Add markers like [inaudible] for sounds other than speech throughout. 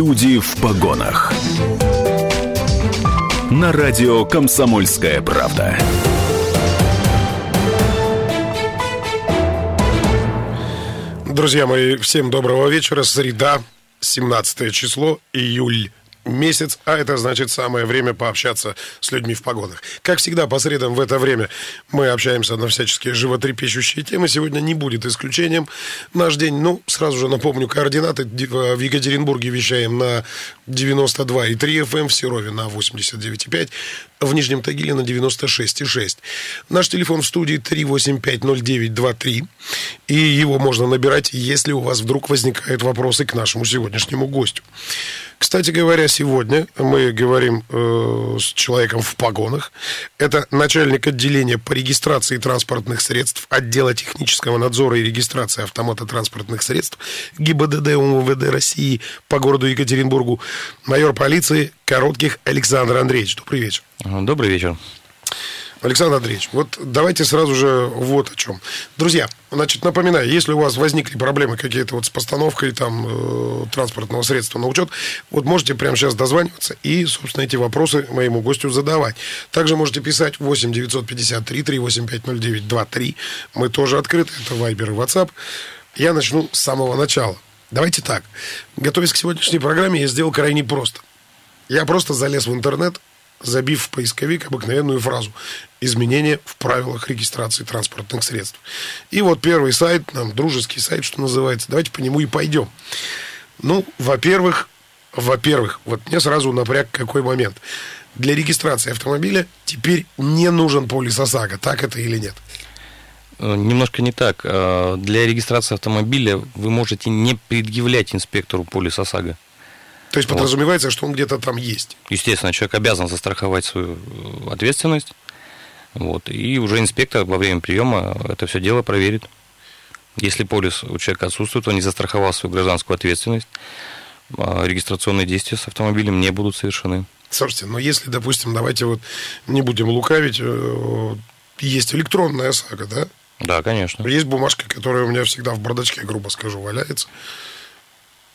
Люди в погонах. На радио Комсомольская правда. Друзья мои, всем доброго вечера. Среда, 17 число, июль месяц, а это значит самое время пообщаться с людьми в погонах. Как всегда, по средам в это время мы общаемся на всяческие животрепещущие темы. Сегодня не будет исключением. Наш день, ну, сразу же напомню, координаты в Екатеринбурге вещаем на 92,3 FM, эм, в Серове на 89,5, в Нижнем Тагиле на 96,6. Наш телефон в студии 3850923, и его можно набирать, если у вас вдруг возникают вопросы к нашему сегодняшнему гостю. Кстати говоря, сегодня мы говорим э, с человеком в погонах. Это начальник отделения по регистрации транспортных средств, отдела технического надзора и регистрации автомата транспортных средств ГИБДД УМВД России по городу Екатеринбургу, майор полиции Коротких Александр Андреевич. Добрый вечер. Добрый вечер. Александр Андреевич, вот давайте сразу же вот о чем. Друзья, значит, напоминаю, если у вас возникли проблемы какие-то вот с постановкой там э, транспортного средства на учет, вот можете прямо сейчас дозваниваться и, собственно, эти вопросы моему гостю задавать. Также можете писать 8 953 385 0923. Мы тоже открыты, это Viber и WhatsApp. Я начну с самого начала. Давайте так. Готовясь к сегодняшней программе, я сделал крайне просто. Я просто залез в интернет, забив в поисковик обыкновенную фразу «Изменения в правилах регистрации транспортных средств». И вот первый сайт, нам дружеский сайт, что называется, давайте по нему и пойдем. Ну, во-первых, во-первых, вот мне сразу напряг какой момент. Для регистрации автомобиля теперь не нужен полис ОСАГО, так это или нет? Э, немножко не так. Э, для регистрации автомобиля вы можете не предъявлять инспектору полис ОСАГО. То есть подразумевается, вот. что он где-то там есть. Естественно, человек обязан застраховать свою э, ответственность. Вот, и уже инспектор во время приема это все дело проверит. Если полис у человека отсутствует, он не застраховал свою гражданскую ответственность, а регистрационные действия с автомобилем не будут совершены. Слушайте, но если, допустим, давайте вот не будем лукавить, э, есть электронная ОСАГО, да? Да, конечно. Есть бумажка, которая у меня всегда в бардачке, грубо скажу, валяется.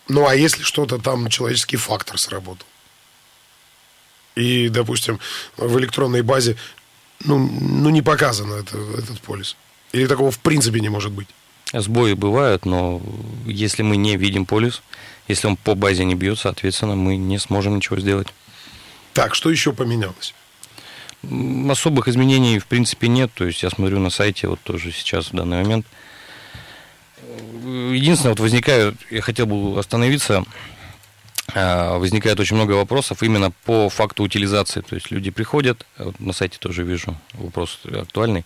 Ну, а если что-то там человеческий фактор сработал? И, допустим, в электронной базе ну, ну не показано это, этот полис. Или такого в принципе не может быть? Сбои бывают, но если мы не видим полис, если он по базе не бьет, соответственно, мы не сможем ничего сделать. Так, что еще поменялось? Особых изменений, в принципе, нет. То есть я смотрю на сайте, вот тоже сейчас, в данный момент – единственное, вот возникает, я хотел бы остановиться, а, возникает очень много вопросов именно по факту утилизации. То есть люди приходят, вот на сайте тоже вижу вопрос актуальный.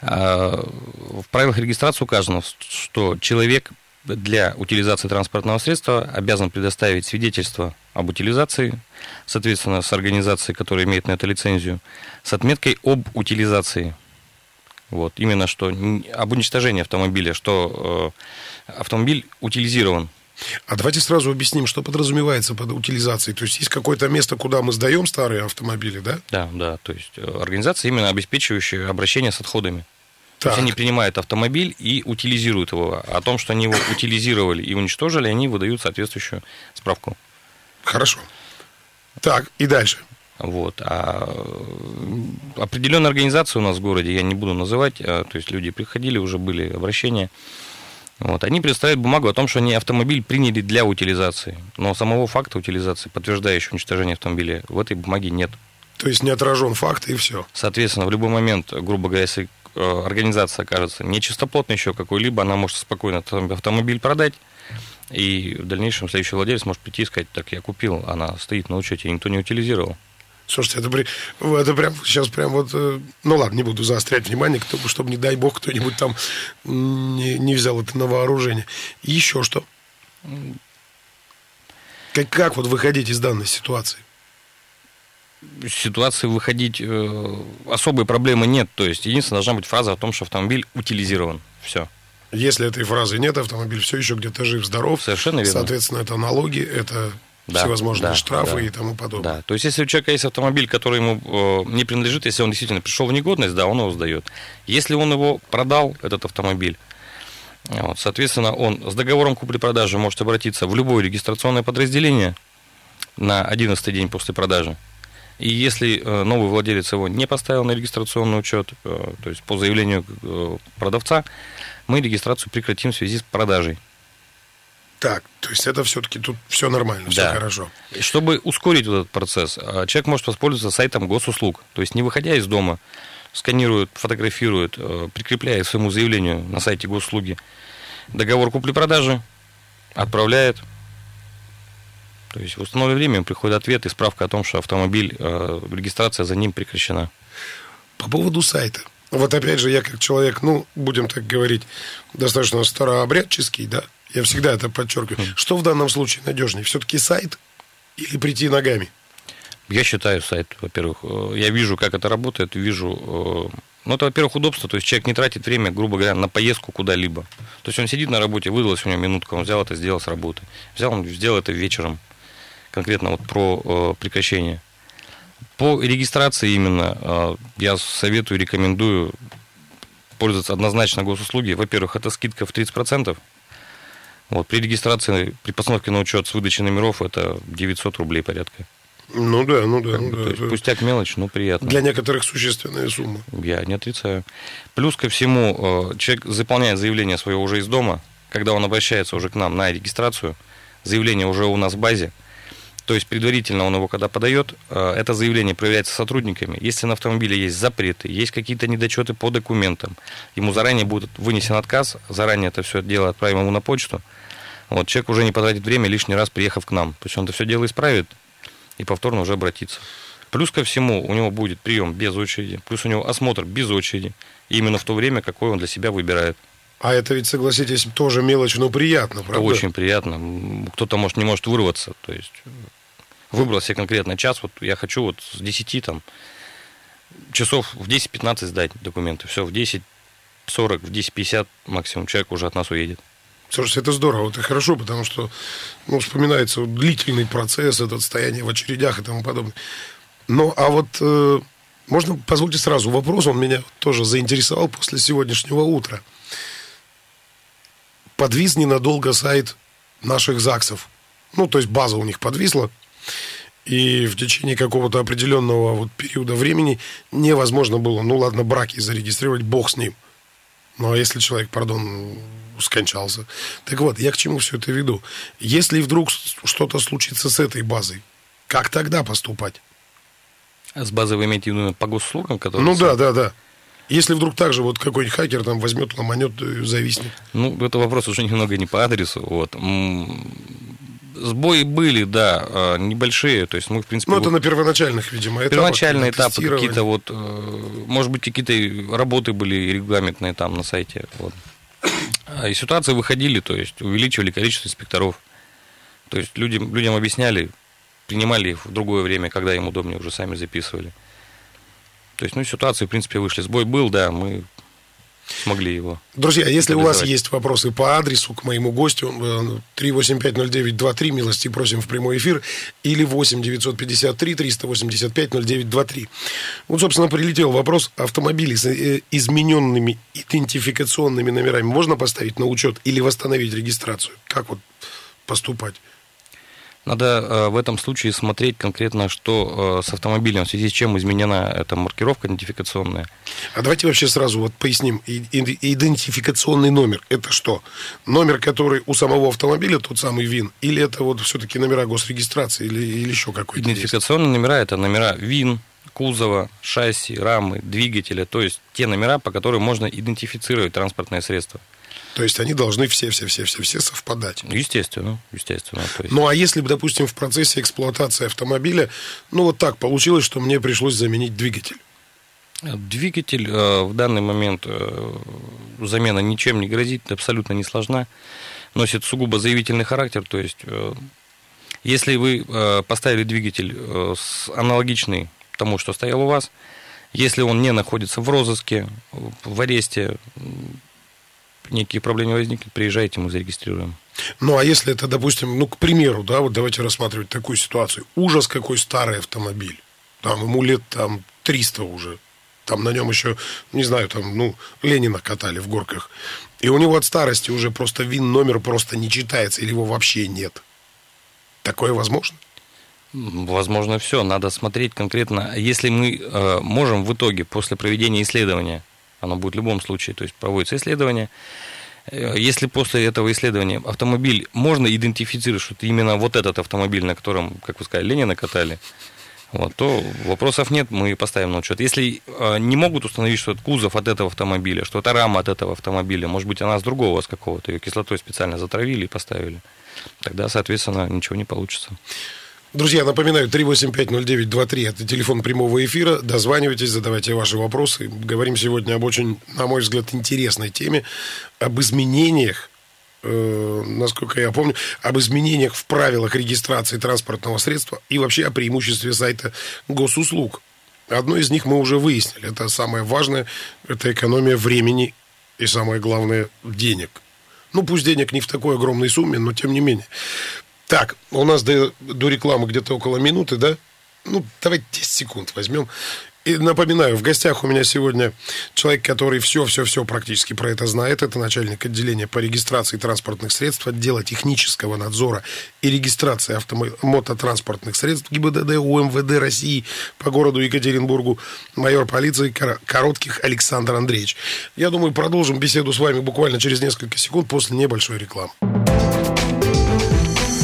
А, в правилах регистрации указано, что человек для утилизации транспортного средства обязан предоставить свидетельство об утилизации, соответственно, с организацией, которая имеет на это лицензию, с отметкой об утилизации вот, именно что об уничтожении автомобиля, что э, автомобиль утилизирован. А давайте сразу объясним, что подразумевается под утилизацией. То есть есть какое-то место, куда мы сдаем старые автомобили, да? Да, да. То есть э, организация именно обеспечивающая обращение с отходами. Так. То есть они принимают автомобиль и утилизируют его. О том, что они его [coughs] утилизировали и уничтожили, они выдают соответствующую справку. Хорошо. Так, и дальше. Вот. А определенная организация у нас в городе, я не буду называть, а, то есть люди приходили, уже были обращения. Вот. Они представляют бумагу о том, что они автомобиль приняли для утилизации. Но самого факта утилизации, подтверждающего уничтожение автомобиля, в этой бумаге нет. То есть не отражен факт и все. Соответственно, в любой момент, грубо говоря, если э, организация окажется нечистоплотной еще какой-либо, она может спокойно автомобиль продать, и в дальнейшем следующий владелец может прийти и сказать, так я купил, она стоит на учете, никто не утилизировал. Слушайте, это, при, это прям сейчас прям вот... Э, ну ладно, не буду заострять внимание, чтобы, чтобы не дай бог, кто-нибудь там не, не взял это на вооружение. И еще что? Как, как вот выходить из данной ситуации? ситуации выходить э, особой проблемы нет. То есть единственное должна быть фраза о том, что автомобиль утилизирован. Все. Если этой фразы нет, автомобиль все еще где-то жив, здоров. Совершенно верно. Соответственно, это налоги, это да, всевозможные да, штрафы да, и тому подобное. Да. То есть, если у человека есть автомобиль, который ему э, не принадлежит, если он действительно пришел в негодность, да, он его сдает. Если он его продал, этот автомобиль, Вот, соответственно, он с договором купли-продажи может обратиться в любое регистрационное подразделение на 11 день после продажи. И если э, новый владелец его не поставил на регистрационный учет, э, то есть по заявлению э, продавца, мы регистрацию прекратим в связи с продажей. Так, то есть это все-таки тут все нормально, все Да. хорошо. Чтобы ускорить вот этот процесс, а, человек может воспользоваться сайтом госуслуг. То есть не выходя из дома, сканирует, фотографирует, э, прикрепляет к своему заявлению на сайте госуслуги договор купли-продажи, отправляет. То есть в установленное время приходит ответ и справка о том, что автомобиль, э, регистрация за ним прекращена. По поводу сайта. Вот опять же, я как человек, ну, будем так говорить, достаточно старообрядческий, да, я всегда это подчеркиваю. Что в данном случае надежнее? Все-таки сайт или прийти ногами? Я считаю сайт, во-первых. Э, Я вижу, как это работает, вижу... э, Ну, это, во-первых, удобство. То есть человек не тратит время, грубо говоря, на поездку куда-либо. То есть он сидит на работе, выдалась у него минутка, он взял это, сделал с работы. Взял, он сделал это вечером. Конкретно вот про э, прекращение. По регистрации именно э, я советую, рекомендую пользоваться однозначно госуслуги. Во-первых, это скидка в 30%. Вот, при регистрации, при постановке на учет с выдачей номеров это 900 рублей порядка. Ну да, ну да, Как ну бы, да. есть пустяк мелочь, но приятно. Для некоторых существенная сумма. Я не отрицаю. Плюс ко всему, э, человек заполняет заявление свое уже из дома, когда он обращается уже к нам на регистрацию, заявление уже у нас в базе. То есть предварительно он его когда подает, э, это заявление проверяется сотрудниками. Если на автомобиле есть запреты, есть какие-то недочеты по документам, ему заранее будет вынесен отказ, заранее это все дело отправим ему на почту. Вот, человек уже не потратит время лишний раз, приехав к нам. То есть он это все дело исправит и повторно уже обратиться. Плюс ко всему, у него будет прием без очереди, плюс у него осмотр без очереди. Именно в то время, какое он для себя выбирает. А это ведь, согласитесь, тоже мелочь, но приятно, Это правда? очень приятно. Кто-то, может, не может вырваться. То есть выбрал себе конкретно час. Вот я хочу вот с 10 там, часов в 10-15 сдать документы. Все, в 10-40, в 10-50 максимум человек уже от нас уедет. Слушайте, это здорово, это хорошо, потому что ну, вспоминается вот длительный процесс, это стояние в очередях и тому подобное. Ну, а вот э, можно, позвольте сразу вопрос, он меня тоже заинтересовал после сегодняшнего утра. Подвис ненадолго сайт наших ЗАГСов. Ну, то есть база у них подвисла, и в течение какого-то определенного вот периода времени невозможно было, ну ладно, браки зарегистрировать, бог с ним. Ну, а если человек, пардон, скончался? Так вот, я к чему все это веду? Если вдруг что-то случится с этой базой, как тогда поступать? А С базы вы имеете в виду по госуслугам, которые... Ну да, да, да. Если вдруг также вот какой-нибудь хакер там возьмет, ломанет, э, зависнет. Ну, это вопрос уже немного не по адресу. Вот. Сбои были, да, а, небольшие. То есть мы, в принципе, Ну, это вот- на первоначальных, видимо, этапах. Первоначальные этапы какие-то вот, э, может быть, какие-то работы были регламентные там на сайте. Вот. А Из ситуации выходили, то есть увеличивали количество инспекторов. То есть людям, людям объясняли, принимали их в другое время, когда им удобнее, уже сами записывали. То есть, ну, ситуации, в принципе, вышли. Сбой был, да, мы смогли его. Друзья, если у вас есть вопросы по адресу к моему гостю, э, 3850923, милости просим в прямой эфир, или 8 953 385 0923. Вот, собственно, прилетел вопрос, автомобили с э, измененными идентификационными номерами можно поставить на учет или восстановить регистрацию? Как вот поступать? Надо э, в этом случае смотреть конкретно, что э, с автомобилем, в связи с чем изменена эта маркировка идентификационная. А давайте вообще сразу вот поясним. Идентификационный номер – это что? Номер, который у самого автомобиля, тот самый ВИН, или это вот все-таки номера госрегистрации, или, или еще какой-то есть? Идентификационные номера это номера ВИН, кузова, шасси, рамы, двигателя, то есть те номера, по которым можно идентифицировать транспортное средство. То есть они должны все-все-все-все-все совпадать. Естественно, естественно. То есть, Ну, а если бы, допустим, в процессе эксплуатации автомобиля, ну, вот так получилось, что мне пришлось заменить двигатель. Двигатель э, в данный момент э, замена ничем не грозит, абсолютно не сложна, носит сугубо заявительный характер, то есть э, если вы э, поставили двигатель э, аналогичный тому, что стоял у вас, если он не находится в розыске, в аресте, м, никаких проблем не возникнет, приезжайте, мы зарегистрируем. Ну, а если это, допустим, ну, к примеру, да, вот давайте рассматривать такую ситуацию. Ужас, какой старый автомобиль. Там ему лет там 300 уже. Там на нем еще, не знаю, там, ну, Ленина катали в горках. и у него от старости уже просто ВИН-номер просто не читается, или его вообще нет. Такое возможно? Возможно, все. Надо смотреть конкретно. Если мы э, можем в итоге, после проведения исследования, оно будет в любом случае, то есть проводится исследование, э, если после этого исследования автомобиль можно идентифицировать, что это именно вот этот автомобиль, на котором, как вы сказали, Ленина катали, вот, то вопросов нет, мы поставим на учет. Если э, не могут установить, что это кузов от этого автомобиля, что это рама от этого автомобиля, может быть, она с другого, с какого-то, ее кислотой специально затравили и поставили, тогда, соответственно, ничего не получится. Друзья, напоминаю, 3850923 это телефон прямого эфира. Дозванивайтесь, задавайте ваши вопросы. Говорим сегодня об очень, на мой взгляд, интересной теме, об изменениях э, насколько я помню, об изменениях в правилах регистрации транспортного средства и вообще о преимуществе сайта госуслуг. Одно из них мы уже выяснили. Это самое важное, это экономия времени и самое главное, денег. Ну, пусть денег не в такой огромной сумме, но тем не менее. Так, у нас до, до рекламы где-то около минуты, да? Ну, давайте 10 секунд возьмем. И напоминаю, в гостях у меня сегодня человек, который все-все-все практически про это знает. Это начальник отделения по регистрации транспортных средств, отдела технического надзора и регистрации автомототранспортных средств ГИБДД УМВД России по городу Екатеринбургу, майор полиции Коротких Александр Андреевич. Я думаю, продолжим беседу с вами буквально через несколько секунд после небольшой рекламы.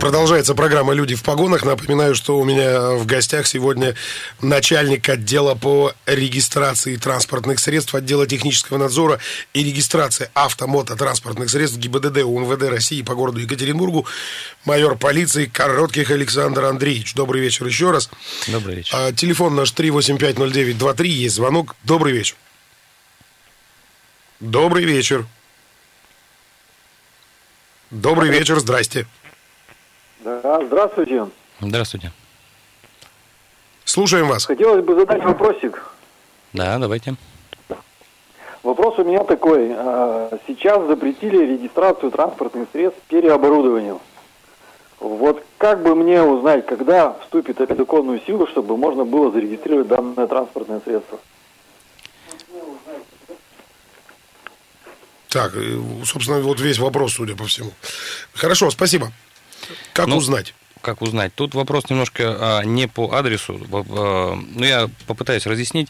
Продолжается программа «Люди в погонах». Напоминаю, что у меня в гостях сегодня начальник отдела по регистрации транспортных средств, отдела технического надзора и регистрации автомототранспортных средств ГИБДД УМВД России по городу Екатеринбургу, майор полиции Коротких Александр Андреевич. Добрый вечер еще раз. Добрый вечер. А, телефон наш 3850923, есть звонок. Добрый вечер. Добрый вечер. Добрый вечер, здрасте. Да, здравствуйте. Здравствуйте. Слушаем вас. Хотелось бы задать вопросик. Да, давайте. Вопрос у меня такой. А, сейчас запретили регистрацию транспортных средств переоборудованию. Вот как бы мне узнать, когда вступит это законную силу, чтобы можно было зарегистрировать данное транспортное средство? Так, собственно, вот весь вопрос, судя по всему. Хорошо, спасибо. Как ну, узнать? Как узнать? Тут вопрос немножко а, не по адресу, а, но я попытаюсь разъяснить.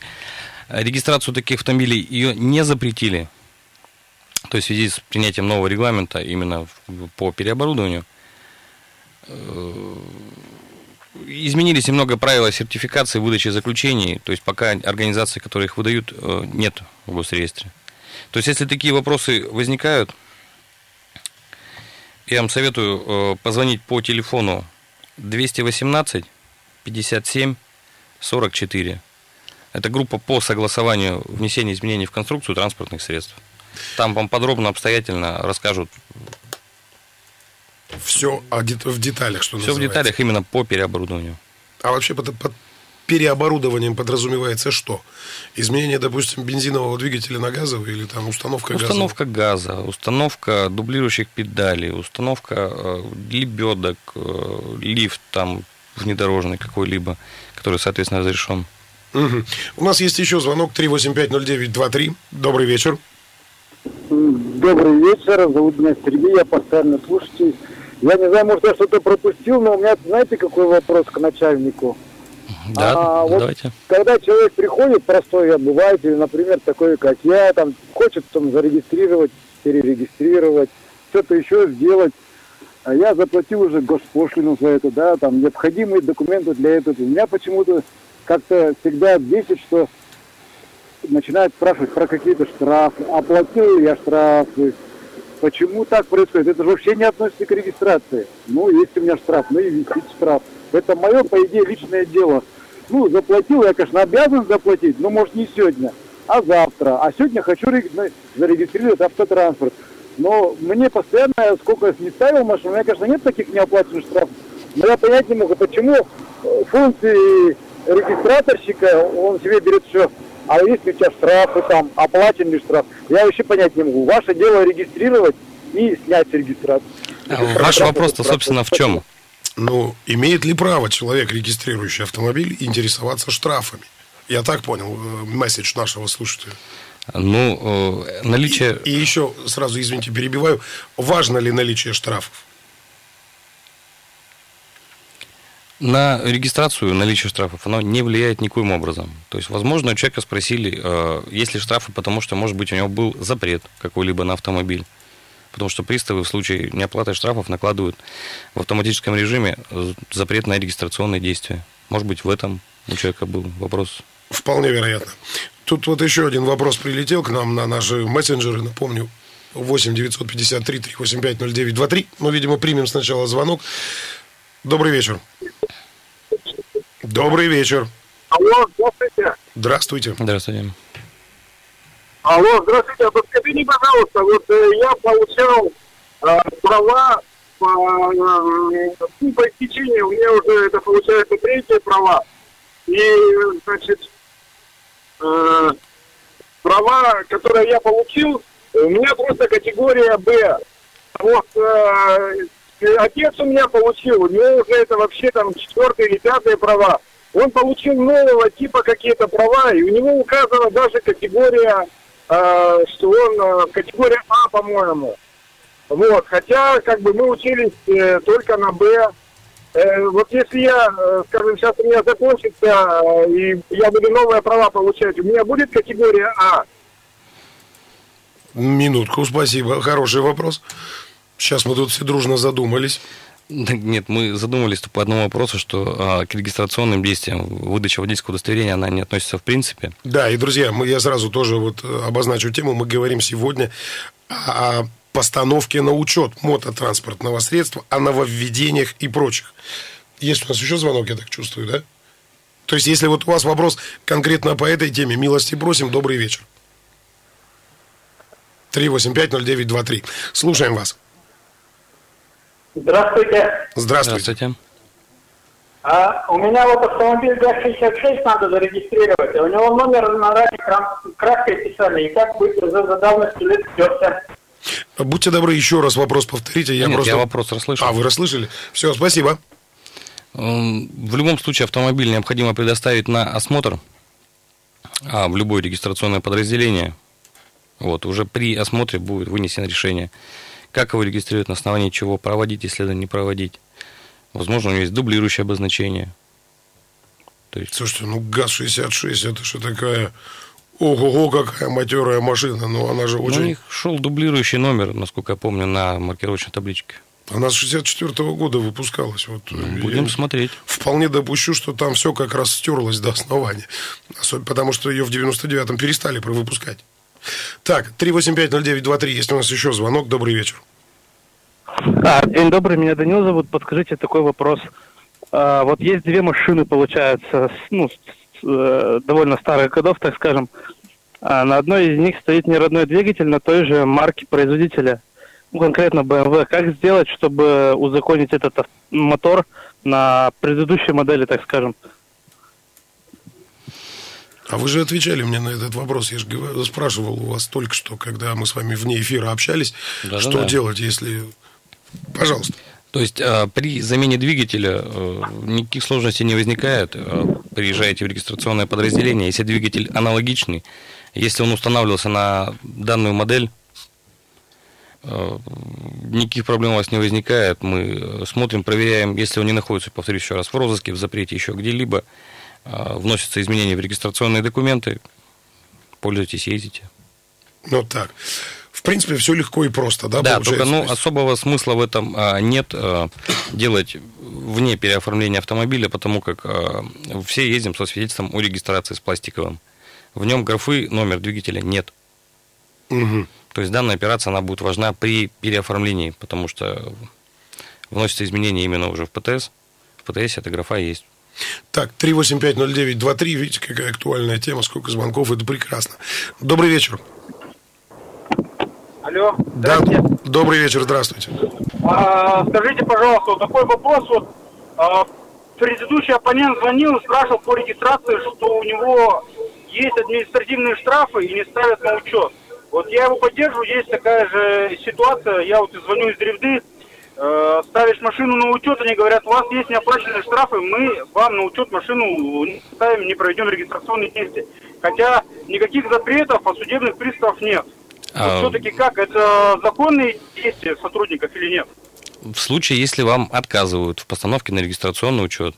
Регистрацию таких автомобилей ее не запретили. То есть в связи с принятием нового регламента именно по переоборудованию э, изменились немного правила сертификации, выдачи заключений. То есть пока организации, которые их выдают, э, нет в госреестре. То есть если такие вопросы возникают, я вам советую э, позвонить по телефону 218 57 44. Это группа по согласованию внесения изменений в конструкцию транспортных средств. Там вам подробно, обстоятельно расскажут. Все в деталях, что Все называется. в деталях именно по переоборудованию. А вообще под, под переоборудованием подразумевается что? Изменение, допустим, бензинового двигателя на газовый или там установка газа? Установка газа, установка дублирующих педалей, установка э, лебедок, э, лифт там внедорожный какой-либо, который, соответственно, разрешен. Угу. У нас есть еще звонок 3850923. Добрый вечер. Добрый вечер. Зовут меня Сергей, я постоянно слушатель. Я не знаю, может, я что-то пропустил, но у меня, знаете, какой вопрос к начальнику? Да, а, вот давайте. Когда человек приходит, простой обыватель, например, такой, как я, там, хочет там зарегистрировать, перерегистрировать, что-то еще сделать, а я заплатил уже госпошлину за это, да, там, необходимые документы для этого. У меня почему-то как-то всегда бесит, что начинают спрашивать про какие-то штрафы, оплатил я штрафы, почему так происходит? Это же вообще не относится к регистрации. Ну, есть у меня штраф, ну и висит штраф. Это мое, по идее, личное дело. Ну, заплатил, я, конечно, обязан заплатить, но, может, не сегодня, а завтра. А сегодня хочу зарегистрировать автотранспорт. Но мне постоянно, сколько не ставил машину, у меня, конечно, нет таких неоплаченных штрафов. Но я понять не могу, почему э, функции регистраторщика, он себе берет все, а есть у тебя штрафы там, оплаченный штраф. Я вообще понять не могу. Ваше дело регистрировать и снять с регистрации. А ваш вопрос-то, собственно, в чем? Ну, имеет ли право человек, регистрирующий автомобиль, интересоваться штрафами? Я так понял э, месседж нашего слушателя. Ну, э, наличие... И еще сразу, извините, перебиваю. Важно ли наличие штрафов? На регистрацию наличие штрафов оно не влияет никоим образом. То есть, возможно, у человека спросили, э, есть ли штрафы, потому что, может быть, у него был запрет какой-либо на автомобиль. Потому что приставы в случае неоплаты штрафов накладывают в автоматическом режиме э, запрет на регистрационные действия. Может быть, в этом у человека был вопрос. Вполне вероятно. Тут вот еще один вопрос прилетел к нам на наши мессенджеры, напомню, 8 953 385 0923. Мы, видимо, примем сначала звонок. Добрый вечер. Добрый вечер. Алло, здравствуйте. Здравствуйте. Здравствуйте. Алло, здравствуйте. А Подскажите, пожалуйста, вот э, я получал э, права по, э, ну, по истечению, у меня уже это получается третье права. И, значит, э, права, которые я получил, у меня просто категория Б. Вот э, отец у меня получил, у него уже это вообще там четвертые или пятые права. Он получил нового типа какие-то права, и у него указана даже категория, что он э, категория А, по-моему. Вот, хотя как бы мы учились э, только на Б. Э, вот если я, э, скажем, сейчас у меня закончится, э, и я буду новые права получать, у меня будет категория А. Минутку, спасибо. Хороший вопрос. Сейчас мы тут все дружно задумались. [laughs] Нет, мы задумались по одному вопросу, что а, к регистрационным действиям выдача водительского удостоверения, она не относится в принципе. Да, и, друзья, мы, я сразу тоже вот э, обозначу тему. Мы говорим сегодня о постановке на учет мототранспортного средства, о нововведениях и прочих. Есть у нас еще звонок, я так чувствую, да? То есть, если вот у вас вопрос конкретно по этой теме, милости просим, добрый вечер. 3850923. Слушаем вас. Здравствуйте. Здравствуйте. Здравствуйте. А, у меня вот автомобиль ГАЗ-66 надо зарегистрировать, а у него номер на раме краской писали, и как быть уже за давностью лет стерся. Будьте добры, еще раз вопрос повторите. Я Нет, просто... я вопрос расслышал. А, вы расслышали? Все, спасибо. М, В любом случае автомобиль необходимо предоставить на осмотр а, в любое регистрационное подразделение. Вот, уже при осмотре будет вынесено решение, как его регистрировать, на основании чего проводить, это не проводить. Возможно, у него есть дублирующее обозначение. То есть, Слушайте, ну ГАЗ-66, это же такая... Ого-го, какая матерая машина. Ну, она же ну, очень... у них шел дублирующий номер, насколько я помню, на маркировочной табличке. Она с 64 года выпускалась. Вот, э, Будем я смотреть. Вполне допущу, что там все как раз стерлось до основания. Особенно потому, что ее в 99-м перестали выпускать. Так, 3850923, есть у нас еще звонок. Добрый вечер. А, день добрый, меня Данил зовут. Подскажите такой вопрос. А, вот есть две машины, получается, с- ну, с- э, довольно старых годов, так скажем. А на одной из них стоит неродной двигатель на той же марке производителя, ну, конкретно BMW. Как сделать, чтобы узаконить этот мотор на предыдущей модели, так скажем? А вы же отвечали мне на этот вопрос. Я же спрашивал у вас только что, когда мы с вами вне эфира общались, Да-да-да. что делать, если... Пожалуйста. То есть а, при замене двигателя э, никаких сложностей не возникает. Э, Приезжаете в регистрационное подразделение, если двигатель аналогичный, если он устанавливался на данную модель, э, никаких проблем у вас не возникает. Мы э, смотрим, проверяем, если он не находится, повторюсь еще раз, в розыске, в запрете, еще где-либо, вносятся изменения в регистрационные документы, пользуйтесь, ездите. Ну так. В принципе, все легко и просто, да, Да, получается? только ну, особого смысла в этом а, нет а, делать вне переоформления автомобиля, потому как а, все ездим со свидетельством о регистрации с пластиковым. В нем графы номер двигателя нет. Мгм. То есть данная операция она будет важна при переоформлении, потому что вносятся изменения именно уже в ПТС. В ПТС эта графа есть. Так, 3850923, видите, какая актуальная тема, сколько звонков, это прекрасно. Добрый вечер. Алло. Да, добрый вечер, здравствуйте. А, скажите, пожалуйста, вот такой вопрос. Вот, а, предыдущий оппонент звонил и спрашивал по регистрации, что у него есть административные штрафы и не ставят на учет. Вот я его поддерживаю, есть такая же ситуация. Я вот звоню из Ревды. Э, ставишь машину на учет, они говорят, у вас есть неоплаченные штрафы, мы вам на учет машину не ставим, не проведем регистрационные действия. Хотя никаких запретов, а судебных приставов нет. А- Все-таки как, это законные действия сотрудников или нет? В случае, если вам отказывают в постановке на регистрационный учет,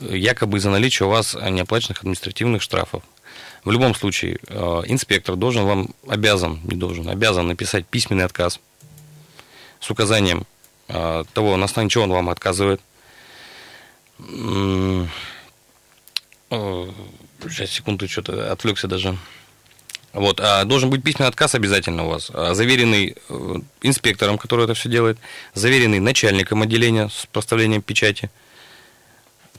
якобы из-за наличия у вас неоплаченных административных штрафов, в любом случае э, инспектор должен вам, обязан, не должен, обязан написать письменный отказ с указанием того, на основании чего он вам отказывает. Э, Сейчас, секунду, что-то отвлекся даже. Вот, а должен быть письменный отказ обязательно у вас, а, заверенный э, инспектором, который это все делает, заверенный начальником отделения с проставлением печати.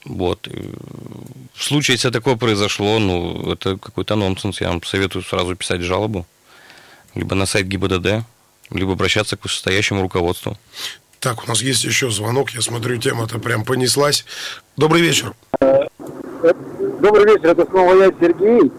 Вот. э, В случае, если такое произошло, ну, это какой-то нонсенс, я вам советую сразу писать жалобу, либо на сайт ГИБДД, либо обращаться к вышестоящему руководству. Так, у нас есть еще звонок. Я смотрю, тема-то прям понеслась. Добрый вечер. Добрый вечер, это снова я, Сергей.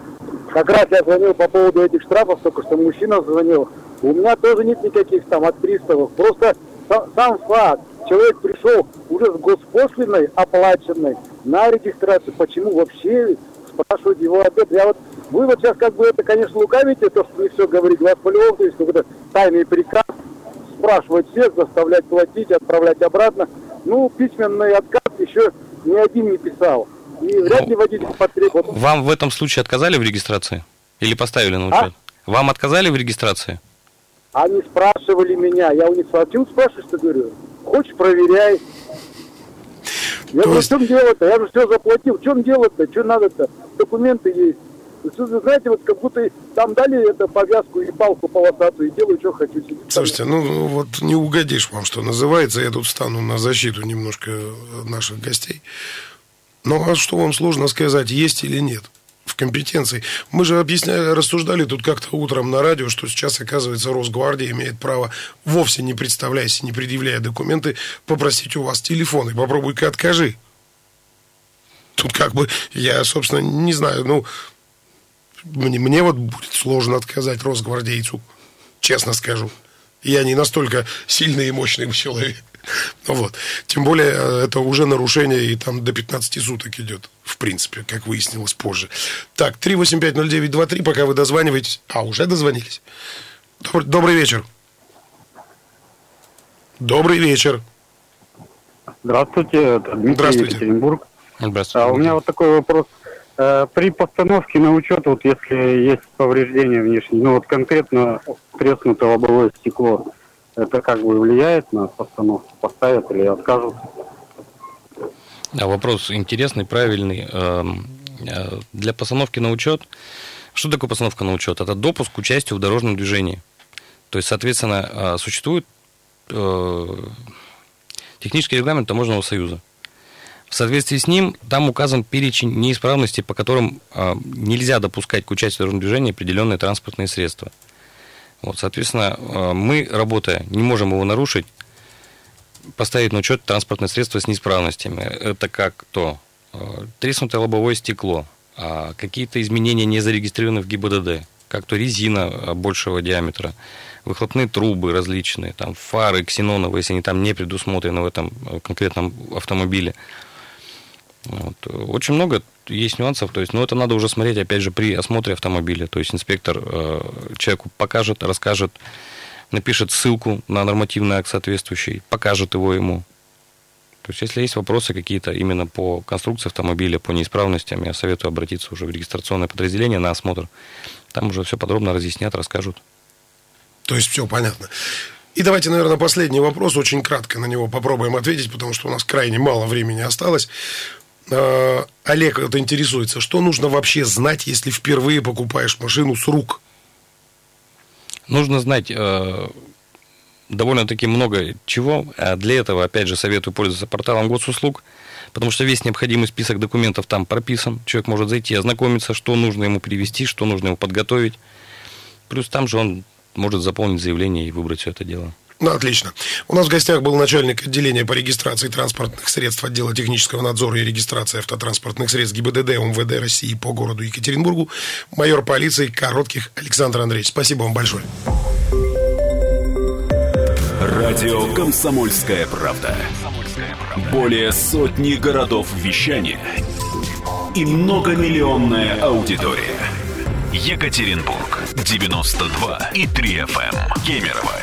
Как раз я звонил по поводу этих штрафов, только что мужчина звонил. У меня тоже нет никаких там от приставов. Просто са- сам факт. Человек пришел уже с госпошлиной оплаченной на регистрацию. Почему вообще спрашивать его ответ? Я вот, вы вот сейчас как бы это, конечно, лукавите, то, что не все говорите. У вас по-любому то есть какой-то тайный приказ спрашивать всех, заставлять платить, отправлять обратно. Ну, письменный отказ еще ни один не писал. И вряд ли водитель потребует. Вам в этом случае отказали в регистрации? Или поставили на А? учет? Вам отказали в регистрации? Они спрашивали меня, я у них спросил, спрашиваешь, что говорю, хочешь, проверяй. Я говорю, есть- в чем дело-то? Я же все заплатил, в чем дело-то, что надо-то? Документы есть. Знаете, вот как будто там дали это повязку и палку полосатую, и делаю, что хочу. Слушайте, ну вот не угодишь вам, что называется. Я тут стану на защиту немножко наших гостей. Ну, а что вам сложно сказать, есть или нет в компетенции? Мы же объясняли, рассуждали тут как-то утром на радио, что сейчас, оказывается, Росгвардия имеет право, вовсе не представляясь, не предъявляя документы, попросить у вас телефон и попробуй-ка откажи. Тут как бы, я, собственно, не знаю, ну, мне, мне вот будет сложно отказать росгвардейцу, честно скажу. Я не настолько сильный и мощный человек. [laughs] Ну Вот. Тем более, э, это уже нарушение, и там до 15 суток идет, в принципе, как выяснилось позже. Так, 3850923, пока вы дозваниваетесь. А, уже дозвонились. Добрый, добрый вечер. Добрый вечер. Здравствуйте, это Дмитрий Здравствуйте. Екатеринбург. Здравствуйте. А у меня вот такой вопрос. Э, При постановке на учет, вот если есть повреждения внешние, ну вот конкретно треснутое лобовое стекло, это как бы влияет на постановку? Поставят или откажут? Да, вопрос интересный, правильный. Эм, э, Для постановки на учет, что такое постановка на учет? Это допуск к участию в дорожном движении. То есть, соответственно, э, существует технический регламент Таможенного союза. В соответствии с ним там указан перечень неисправностей, по которым э, нельзя допускать к участию в дорожном движении определенные транспортные средства. Вот, соответственно, э, мы, работая, не можем его нарушить, поставить на учет транспортное средство с неисправностями. Это как то э, треснутое лобовое стекло, а, какие-то изменения не зарегистрированы в ГИБДД, как то резина большего диаметра, выхлопные трубы различные, там фары ксеноновые, если они там не предусмотрены в этом э, конкретном автомобиле. Вот. Очень много есть нюансов, то есть, но это надо уже смотреть, опять же, при осмотре автомобиля. То есть инспектор э, человеку покажет, расскажет, напишет ссылку на нормативный акт соответствующий, покажет его ему. То есть, если есть вопросы какие-то именно по конструкции автомобиля, по неисправностям, я советую обратиться уже в регистрационное подразделение на осмотр. Там уже все подробно разъяснят, расскажут. То есть все понятно. И давайте, наверное, последний вопрос. Очень кратко на него попробуем ответить, потому что у нас крайне мало времени осталось. Э, Олег это интересуется, что нужно вообще знать, если впервые покупаешь машину с рук? Нужно знать э, довольно-таки много чего. А для этого, опять же, советую пользоваться порталом госуслуг, потому что весь необходимый список документов там прописан. Человек может зайти, ознакомиться, что нужно ему привести, что нужно ему подготовить. Плюс там же он может заполнить заявление и выбрать все это дело. Ну, отлично. У нас в гостях был начальник отделения по регистрации транспортных средств отдела технического надзора и регистрации автотранспортных средств ГИБДД МВД России по городу Екатеринбургу, майор полиции Коротких Александр Андреевич. Спасибо вам большое. Радио «Комсомольская правда». Более сотни городов вещания и многомиллионная аудитория. Екатеринбург 92 и 3 FM. Кемерово